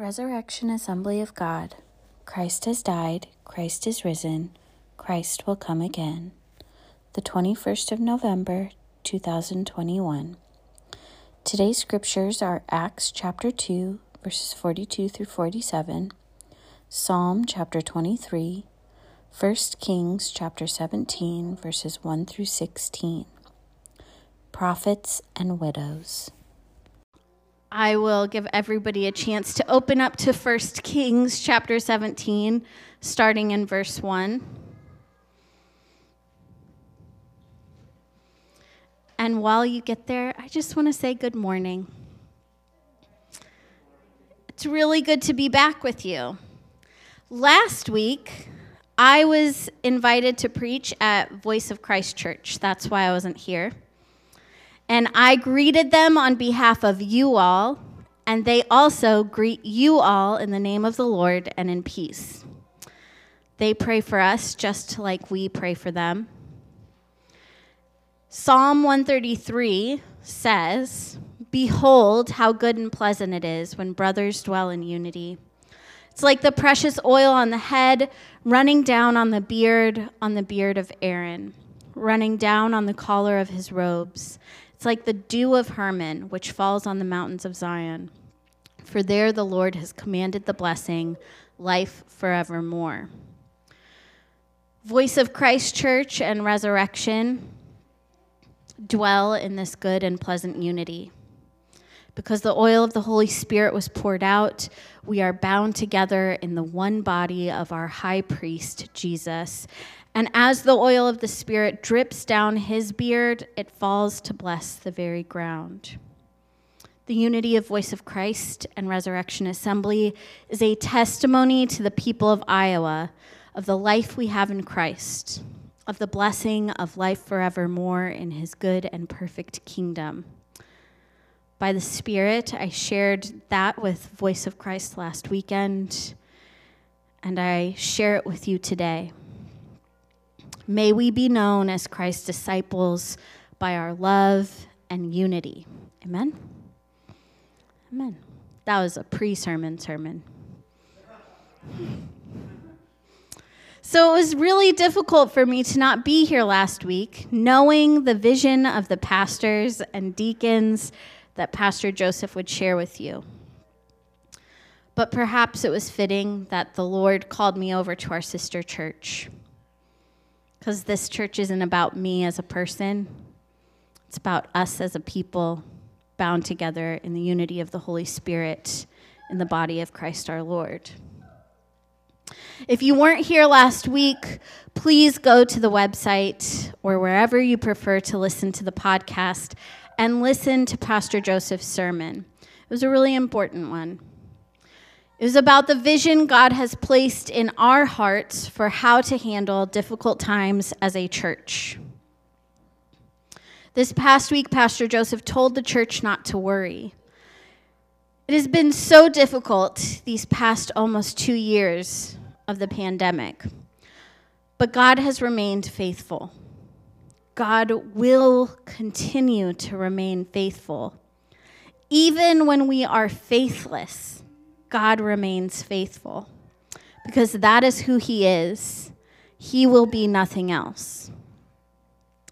Resurrection Assembly of God. Christ has died, Christ is risen, Christ will come again. The 21st of November, 2021. Today's scriptures are Acts chapter 2, verses 42 through 47, Psalm chapter 23, 1 Kings chapter 17, verses 1 through 16. Prophets and widows. I will give everybody a chance to open up to 1 Kings chapter 17, starting in verse 1. And while you get there, I just want to say good morning. It's really good to be back with you. Last week, I was invited to preach at Voice of Christ Church. That's why I wasn't here. And I greeted them on behalf of you all, and they also greet you all in the name of the Lord and in peace. They pray for us just like we pray for them. Psalm 133 says, Behold, how good and pleasant it is when brothers dwell in unity. It's like the precious oil on the head running down on the beard, on the beard of Aaron, running down on the collar of his robes. It's like the dew of Hermon, which falls on the mountains of Zion. For there the Lord has commanded the blessing, life forevermore. Voice of Christ Church and Resurrection dwell in this good and pleasant unity. Because the oil of the Holy Spirit was poured out, we are bound together in the one body of our high priest, Jesus. And as the oil of the Spirit drips down his beard, it falls to bless the very ground. The unity of Voice of Christ and Resurrection Assembly is a testimony to the people of Iowa of the life we have in Christ, of the blessing of life forevermore in his good and perfect kingdom. By the Spirit, I shared that with Voice of Christ last weekend, and I share it with you today. May we be known as Christ's disciples by our love and unity. Amen. Amen. That was a pre sermon sermon. So it was really difficult for me to not be here last week, knowing the vision of the pastors and deacons that Pastor Joseph would share with you. But perhaps it was fitting that the Lord called me over to our sister church because this church isn't about me as a person, it's about us as a people bound together in the unity of the Holy Spirit in the body of Christ our Lord. If you weren't here last week, please go to the website or wherever you prefer to listen to the podcast and listen to Pastor Joseph's sermon. It was a really important one. It was about the vision God has placed in our hearts for how to handle difficult times as a church. This past week, Pastor Joseph told the church not to worry. It has been so difficult these past almost two years of the pandemic, but God has remained faithful. God will continue to remain faithful. Even when we are faithless, God remains faithful because that is who He is. He will be nothing else.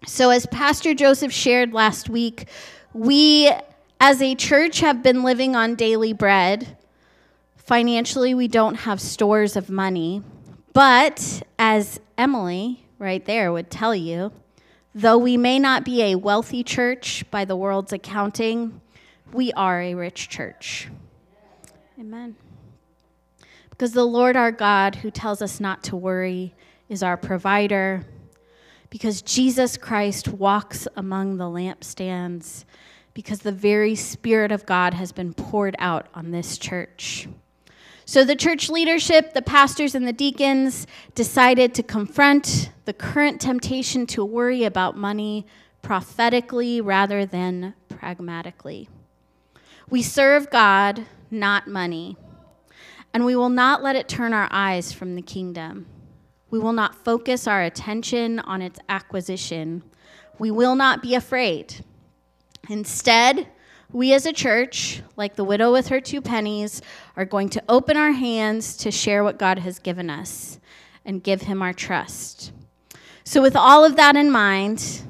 So, as Pastor Joseph shared last week, we as a church have been living on daily bread. Financially, we don't have stores of money. But as Emily right there would tell you, though we may not be a wealthy church by the world's accounting, we are a rich church. Amen. Because the Lord our God, who tells us not to worry, is our provider. Because Jesus Christ walks among the lampstands. Because the very Spirit of God has been poured out on this church. So the church leadership, the pastors, and the deacons decided to confront the current temptation to worry about money prophetically rather than pragmatically. We serve God not money. And we will not let it turn our eyes from the kingdom. We will not focus our attention on its acquisition. We will not be afraid. Instead, We as a church, like the widow with her two pennies, are going to open our hands to share what God has given us and give Him our trust. So, with all of that in mind,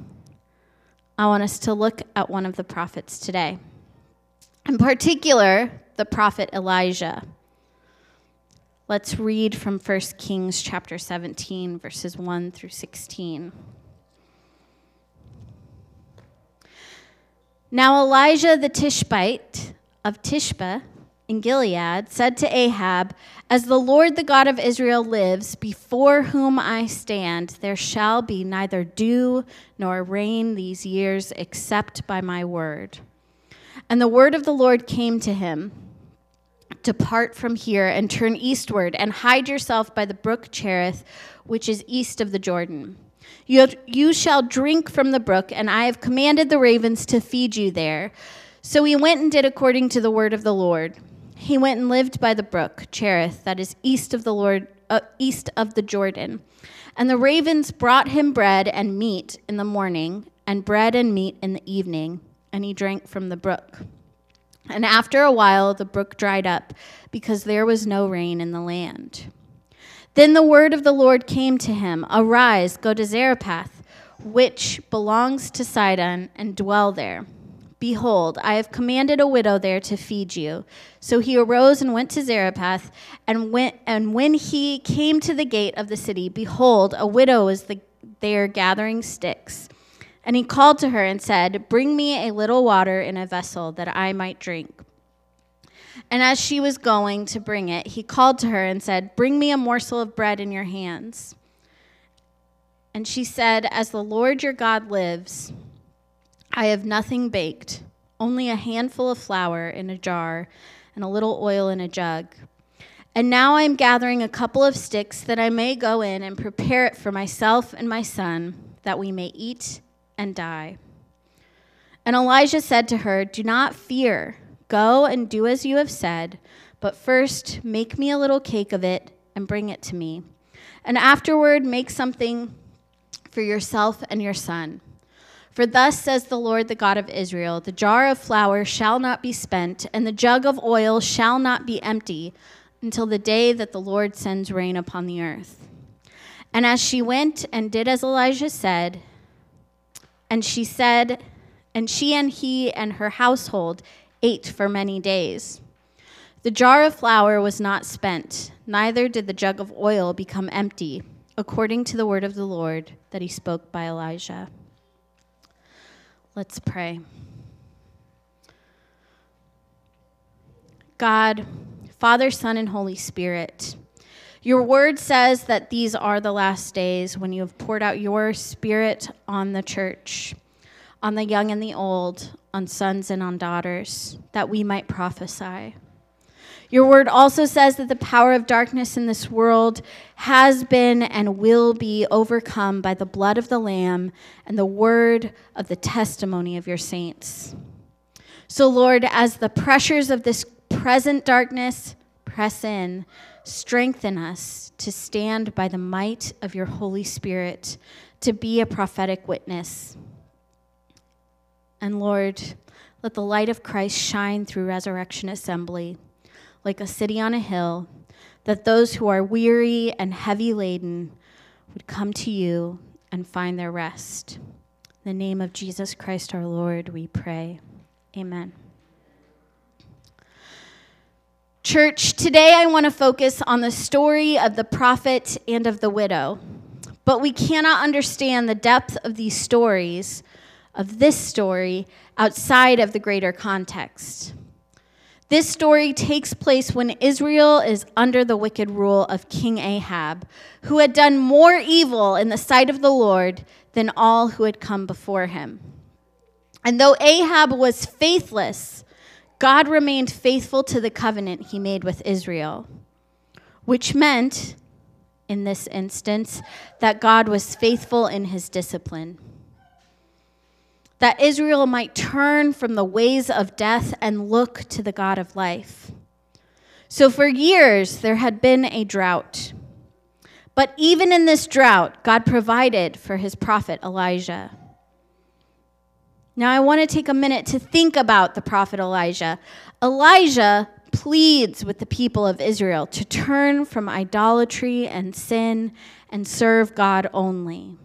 I want us to look at one of the prophets today. In particular, the prophet Elijah. Let's read from 1 Kings chapter 17, verses 1 through 16. Now Elijah the Tishbite of Tishbe in Gilead said to Ahab, As the Lord the God of Israel lives, before whom I stand, there shall be neither dew nor rain these years except by my word. And the word of the Lord came to him Depart from here and turn eastward, and hide yourself by the brook Cherith, which is east of the Jordan. You, have, you shall drink from the brook, and I have commanded the ravens to feed you there. So he went and did according to the word of the Lord. He went and lived by the brook Cherith, that is east of the Lord, uh, east of the Jordan. And the ravens brought him bread and meat in the morning, and bread and meat in the evening, and he drank from the brook. And after a while, the brook dried up, because there was no rain in the land. Then the word of the Lord came to him Arise, go to Zarephath, which belongs to Sidon, and dwell there. Behold, I have commanded a widow there to feed you. So he arose and went to Zarephath, and, went, and when he came to the gate of the city, behold, a widow was the, there gathering sticks. And he called to her and said, Bring me a little water in a vessel that I might drink. And as she was going to bring it, he called to her and said, Bring me a morsel of bread in your hands. And she said, As the Lord your God lives, I have nothing baked, only a handful of flour in a jar and a little oil in a jug. And now I am gathering a couple of sticks that I may go in and prepare it for myself and my son, that we may eat and die. And Elijah said to her, Do not fear. Go and do as you have said, but first make me a little cake of it and bring it to me. And afterward make something for yourself and your son. For thus says the Lord, the God of Israel The jar of flour shall not be spent, and the jug of oil shall not be empty until the day that the Lord sends rain upon the earth. And as she went and did as Elijah said, and she said, and she and he and her household ate for many days. The jar of flour was not spent, neither did the jug of oil become empty, according to the word of the Lord that he spoke by Elijah. Let's pray. God, Father, Son, and Holy Spirit, your word says that these are the last days when you have poured out your spirit on the church, on the young and the old, on sons and on daughters, that we might prophesy. Your word also says that the power of darkness in this world has been and will be overcome by the blood of the Lamb and the word of the testimony of your saints. So, Lord, as the pressures of this present darkness press in, Strengthen us to stand by the might of your Holy Spirit, to be a prophetic witness. And Lord, let the light of Christ shine through Resurrection Assembly like a city on a hill, that those who are weary and heavy laden would come to you and find their rest. In the name of Jesus Christ our Lord, we pray. Amen. Church, today I want to focus on the story of the prophet and of the widow. But we cannot understand the depth of these stories, of this story, outside of the greater context. This story takes place when Israel is under the wicked rule of King Ahab, who had done more evil in the sight of the Lord than all who had come before him. And though Ahab was faithless, God remained faithful to the covenant he made with Israel, which meant, in this instance, that God was faithful in his discipline. That Israel might turn from the ways of death and look to the God of life. So, for years, there had been a drought. But even in this drought, God provided for his prophet Elijah. Now, I want to take a minute to think about the prophet Elijah. Elijah pleads with the people of Israel to turn from idolatry and sin and serve God only.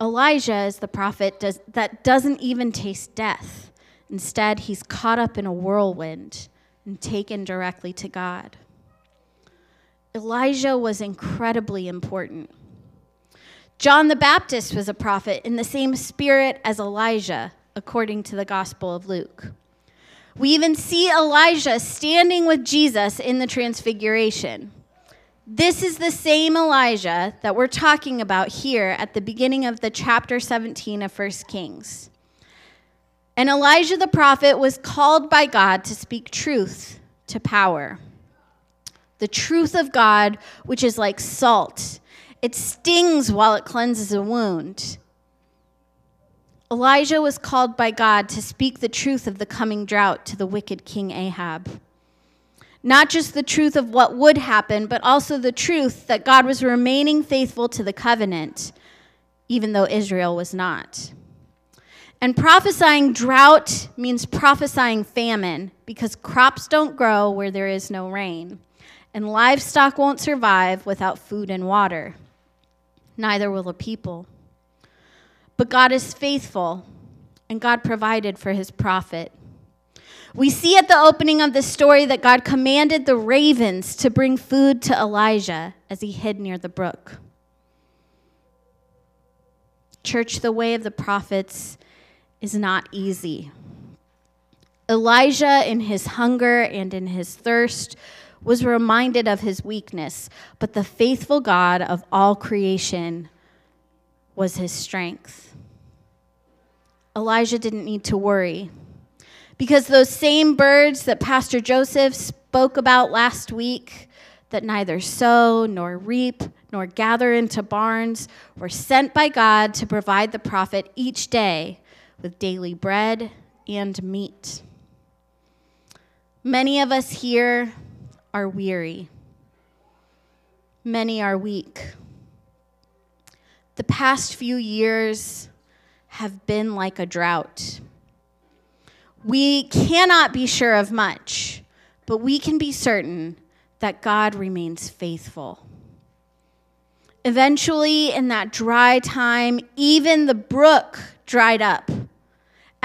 Elijah is the prophet does, that doesn't even taste death. Instead, he's caught up in a whirlwind and taken directly to God. Elijah was incredibly important. John the Baptist was a prophet in the same spirit as Elijah, according to the Gospel of Luke. We even see Elijah standing with Jesus in the Transfiguration. This is the same Elijah that we're talking about here at the beginning of the chapter 17 of 1 Kings. And Elijah the prophet was called by God to speak truth to power. The truth of God, which is like salt, it stings while it cleanses a wound. Elijah was called by God to speak the truth of the coming drought to the wicked King Ahab. Not just the truth of what would happen, but also the truth that God was remaining faithful to the covenant, even though Israel was not. And prophesying drought means prophesying famine because crops don't grow where there is no rain, and livestock won't survive without food and water. Neither will the people. But God is faithful, and God provided for his prophet. We see at the opening of this story that God commanded the ravens to bring food to Elijah as he hid near the brook. Church, the way of the prophets is not easy. Elijah, in his hunger and in his thirst, was reminded of his weakness, but the faithful God of all creation was his strength. Elijah didn't need to worry because those same birds that Pastor Joseph spoke about last week, that neither sow nor reap nor gather into barns, were sent by God to provide the prophet each day with daily bread and meat. Many of us here are weary, many are weak. The past few years have been like a drought. We cannot be sure of much, but we can be certain that God remains faithful. Eventually, in that dry time, even the brook dried up.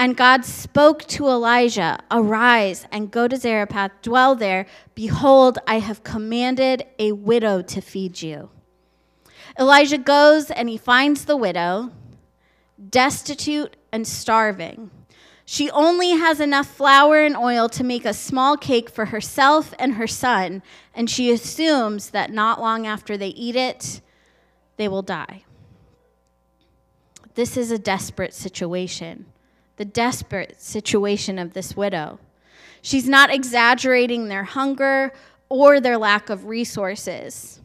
And God spoke to Elijah, Arise and go to Zarephath, dwell there. Behold, I have commanded a widow to feed you. Elijah goes and he finds the widow, destitute and starving. She only has enough flour and oil to make a small cake for herself and her son, and she assumes that not long after they eat it, they will die. This is a desperate situation, the desperate situation of this widow. She's not exaggerating their hunger or their lack of resources.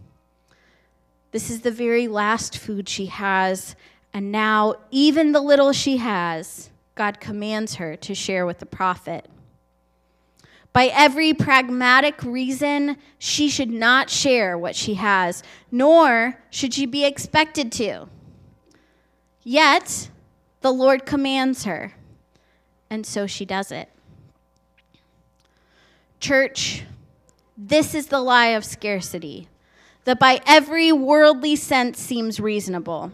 This is the very last food she has, and now, even the little she has, God commands her to share with the prophet. By every pragmatic reason, she should not share what she has, nor should she be expected to. Yet, the Lord commands her, and so she does it. Church, this is the lie of scarcity that by every worldly sense seems reasonable.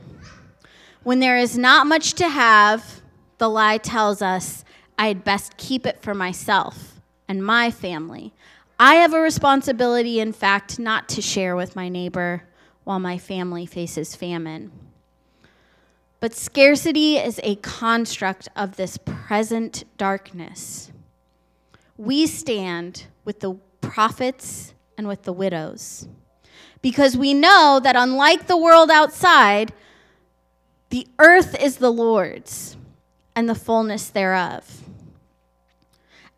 When there is not much to have, the lie tells us I'd best keep it for myself and my family. I have a responsibility, in fact, not to share with my neighbor while my family faces famine. But scarcity is a construct of this present darkness. We stand with the prophets and with the widows because we know that unlike the world outside, the earth is the Lord's and the fullness thereof.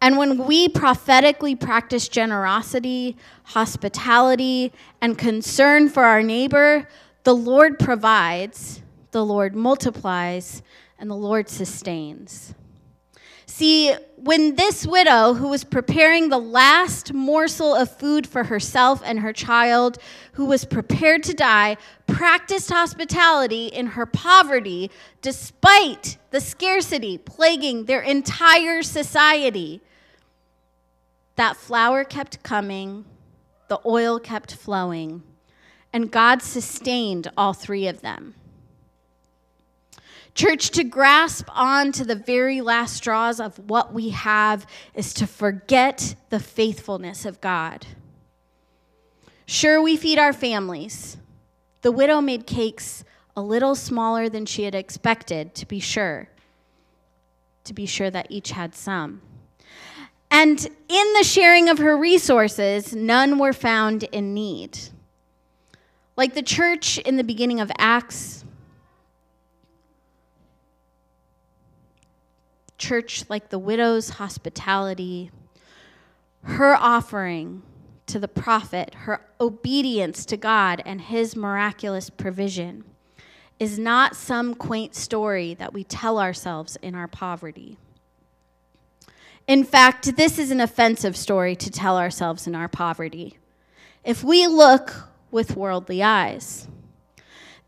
And when we prophetically practice generosity, hospitality, and concern for our neighbor, the Lord provides, the Lord multiplies, and the Lord sustains. See, when this widow, who was preparing the last morsel of food for herself and her child, who was prepared to die, practiced hospitality in her poverty despite the scarcity plaguing their entire society, that flour kept coming, the oil kept flowing, and God sustained all three of them. Church, to grasp on to the very last straws of what we have is to forget the faithfulness of God. Sure, we feed our families. The widow made cakes a little smaller than she had expected, to be sure, to be sure that each had some. And in the sharing of her resources, none were found in need. Like the church in the beginning of Acts, church like the widow's hospitality, her offering to the prophet, her obedience to God and his miraculous provision is not some quaint story that we tell ourselves in our poverty. In fact, this is an offensive story to tell ourselves in our poverty. If we look with worldly eyes,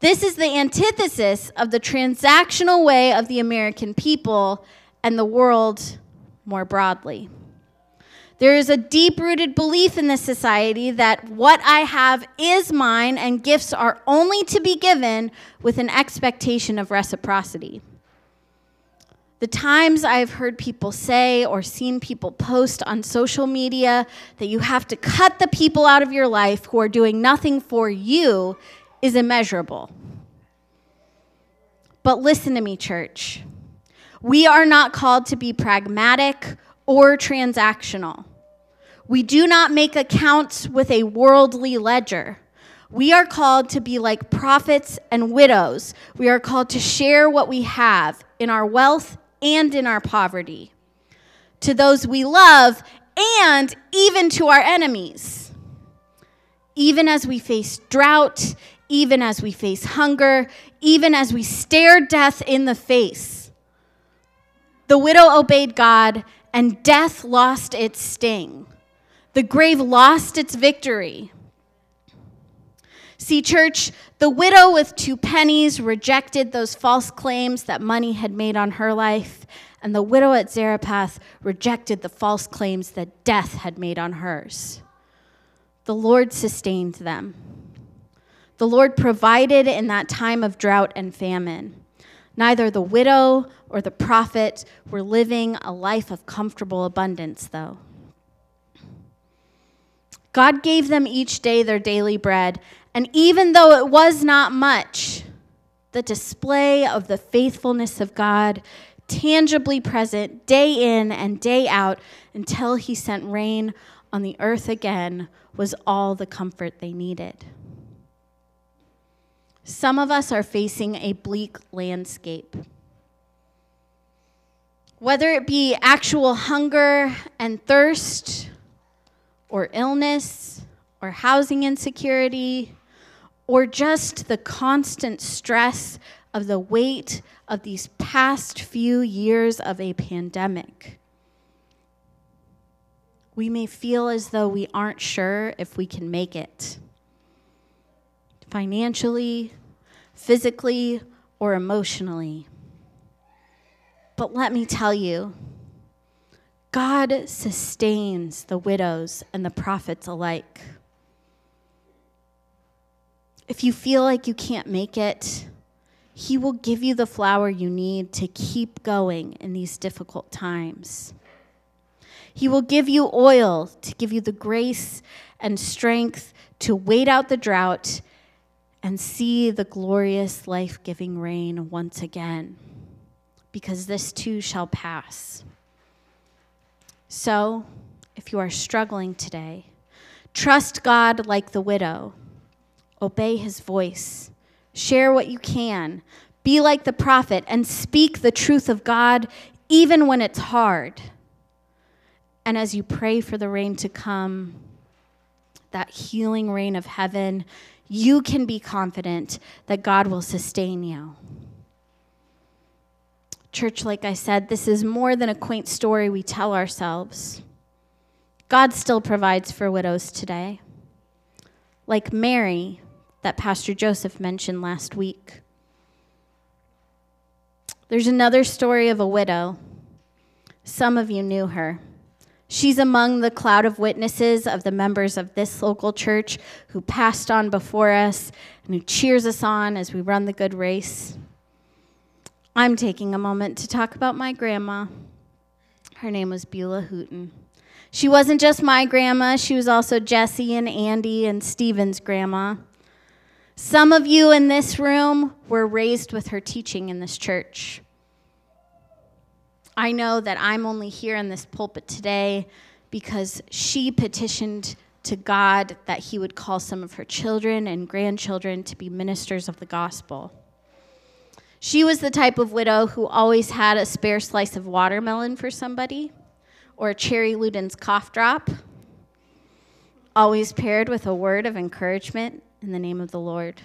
this is the antithesis of the transactional way of the American people and the world more broadly. There is a deep rooted belief in this society that what I have is mine and gifts are only to be given with an expectation of reciprocity. The times I've heard people say or seen people post on social media that you have to cut the people out of your life who are doing nothing for you is immeasurable. But listen to me, church. We are not called to be pragmatic or transactional. We do not make accounts with a worldly ledger. We are called to be like prophets and widows. We are called to share what we have in our wealth and in our poverty, to those we love and even to our enemies. Even as we face drought, even as we face hunger, even as we stare death in the face the widow obeyed God, and death lost its sting. The grave lost its victory. See, church, the widow with two pennies rejected those false claims that money had made on her life, and the widow at Zarephath rejected the false claims that death had made on hers. The Lord sustained them. The Lord provided in that time of drought and famine. Neither the widow or the prophet were living a life of comfortable abundance, though. God gave them each day their daily bread, and even though it was not much, the display of the faithfulness of God, tangibly present day in and day out until He sent rain on the earth again, was all the comfort they needed. Some of us are facing a bleak landscape. Whether it be actual hunger and thirst, or illness, or housing insecurity, or just the constant stress of the weight of these past few years of a pandemic. We may feel as though we aren't sure if we can make it financially, physically, or emotionally. But let me tell you, God sustains the widows and the prophets alike. If you feel like you can't make it, He will give you the flour you need to keep going in these difficult times. He will give you oil to give you the grace and strength to wait out the drought and see the glorious life giving rain once again, because this too shall pass. So, if you are struggling today, trust God like the widow, obey his voice, share what you can, be like the prophet, and speak the truth of God even when it's hard. And as you pray for the rain to come, that healing rain of heaven, you can be confident that God will sustain you. Church, like I said, this is more than a quaint story we tell ourselves. God still provides for widows today. Like Mary, that Pastor Joseph mentioned last week. There's another story of a widow. Some of you knew her. She's among the cloud of witnesses of the members of this local church who passed on before us and who cheers us on as we run the good race. I'm taking a moment to talk about my grandma. Her name was Beulah Hooten. She wasn't just my grandma, she was also Jesse and Andy and Steven's grandma. Some of you in this room were raised with her teaching in this church. I know that I'm only here in this pulpit today because she petitioned to God that He would call some of her children and grandchildren to be ministers of the gospel. She was the type of widow who always had a spare slice of watermelon for somebody or cherry Luden's cough drop, always paired with a word of encouragement in the name of the Lord.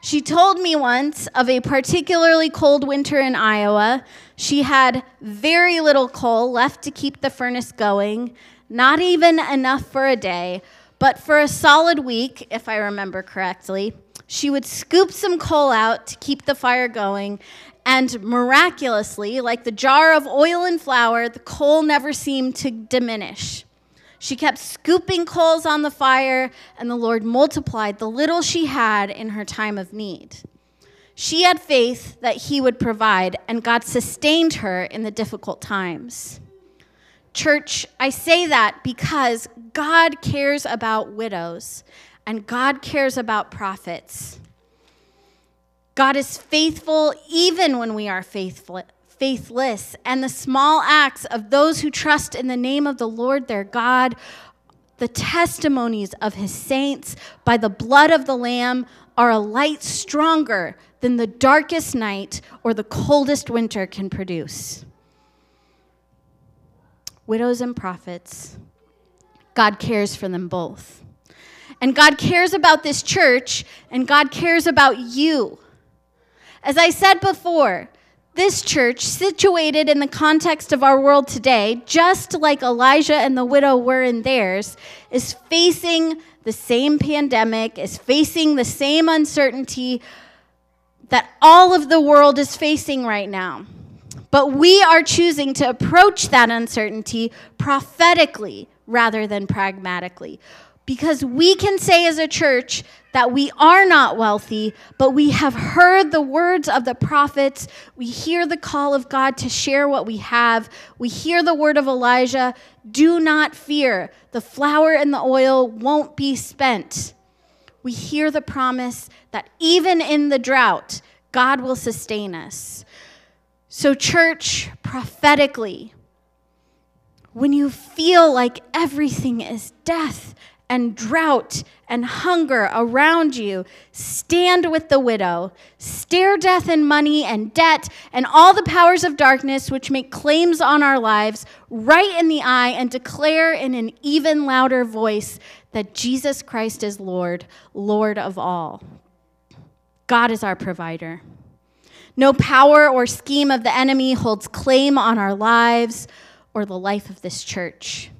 She told me once of a particularly cold winter in Iowa. She had very little coal left to keep the furnace going, not even enough for a day, but for a solid week, if I remember correctly. She would scoop some coal out to keep the fire going, and miraculously, like the jar of oil and flour, the coal never seemed to diminish. She kept scooping coals on the fire, and the Lord multiplied the little she had in her time of need. She had faith that He would provide, and God sustained her in the difficult times. Church, I say that because God cares about widows and God cares about prophets. God is faithful even when we are faithful, faithless, and the small acts of those who trust in the name of the Lord their God, the testimonies of his saints by the blood of the Lamb, are a light stronger than the darkest night or the coldest winter can produce. Widows and prophets, God cares for them both. And God cares about this church, and God cares about you. As I said before, this church, situated in the context of our world today, just like Elijah and the widow were in theirs, is facing the same pandemic, is facing the same uncertainty that all of the world is facing right now. But we are choosing to approach that uncertainty prophetically rather than pragmatically because we can say as a church that we are not wealthy, but we have heard the words of the prophets. We hear the call of God to share what we have. We hear the word of Elijah do not fear, the flour and the oil won't be spent. We hear the promise that even in the drought, God will sustain us. So, church, prophetically, when you feel like everything is death and drought and hunger around you, stand with the widow. Stare death and money and debt and all the powers of darkness which make claims on our lives right in the eye and declare in an even louder voice that Jesus Christ is Lord, Lord of all. God is our provider. No power or scheme of the enemy holds claim on our lives or the life of this church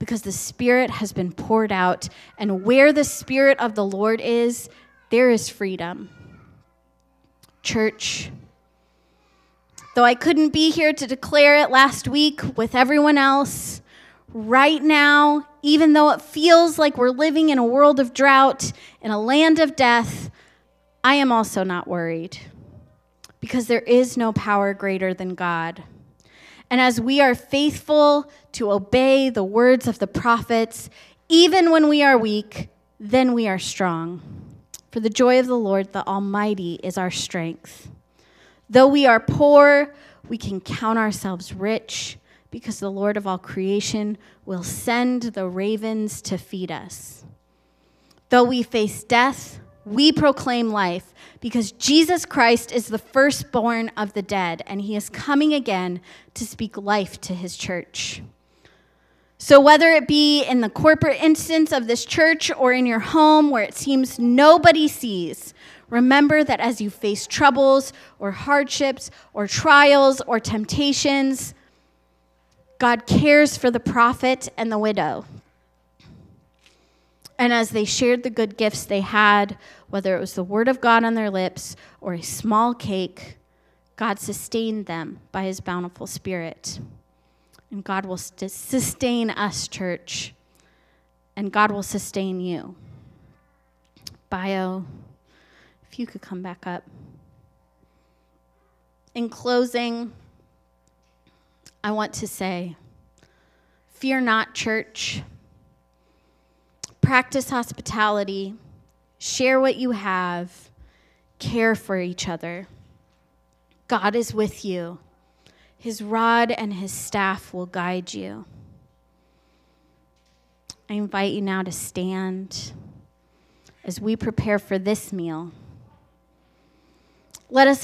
because the Spirit has been poured out. And where the Spirit of the Lord is, there is freedom. Church, though I couldn't be here to declare it last week with everyone else, right now, even though it feels like we're living in a world of drought, in a land of death, I am also not worried because there is no power greater than God. And as we are faithful to obey the words of the prophets, even when we are weak, then we are strong. For the joy of the Lord, the Almighty, is our strength. Though we are poor, we can count ourselves rich because the Lord of all creation will send the ravens to feed us. Though we face death, we proclaim life because Jesus Christ is the firstborn of the dead, and he is coming again to speak life to his church. So, whether it be in the corporate instance of this church or in your home where it seems nobody sees, remember that as you face troubles or hardships or trials or temptations, God cares for the prophet and the widow. And as they shared the good gifts they had, whether it was the word of God on their lips or a small cake, God sustained them by his bountiful spirit. And God will st- sustain us, church. And God will sustain you. Bio, if you could come back up. In closing, I want to say fear not, church. Practice hospitality, share what you have, care for each other. God is with you. His rod and his staff will guide you. I invite you now to stand as we prepare for this meal. Let us